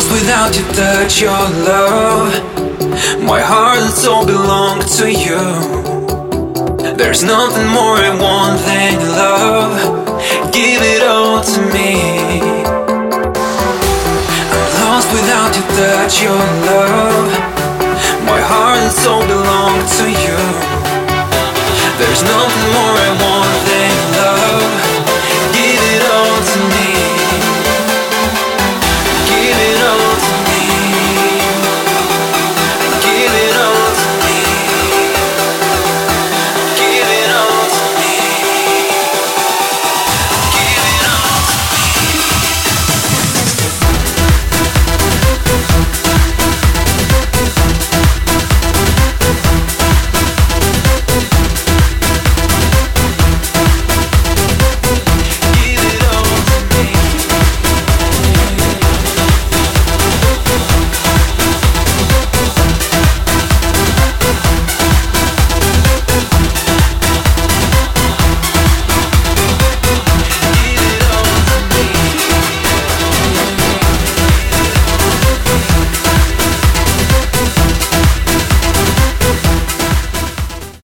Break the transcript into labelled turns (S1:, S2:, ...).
S1: lost without your touch, your love. My heart and soul belong to you. There's nothing more I want than love. Give it all to me. I'm lost without your touch, your love. My heart and soul belong to you. There's nothing more I want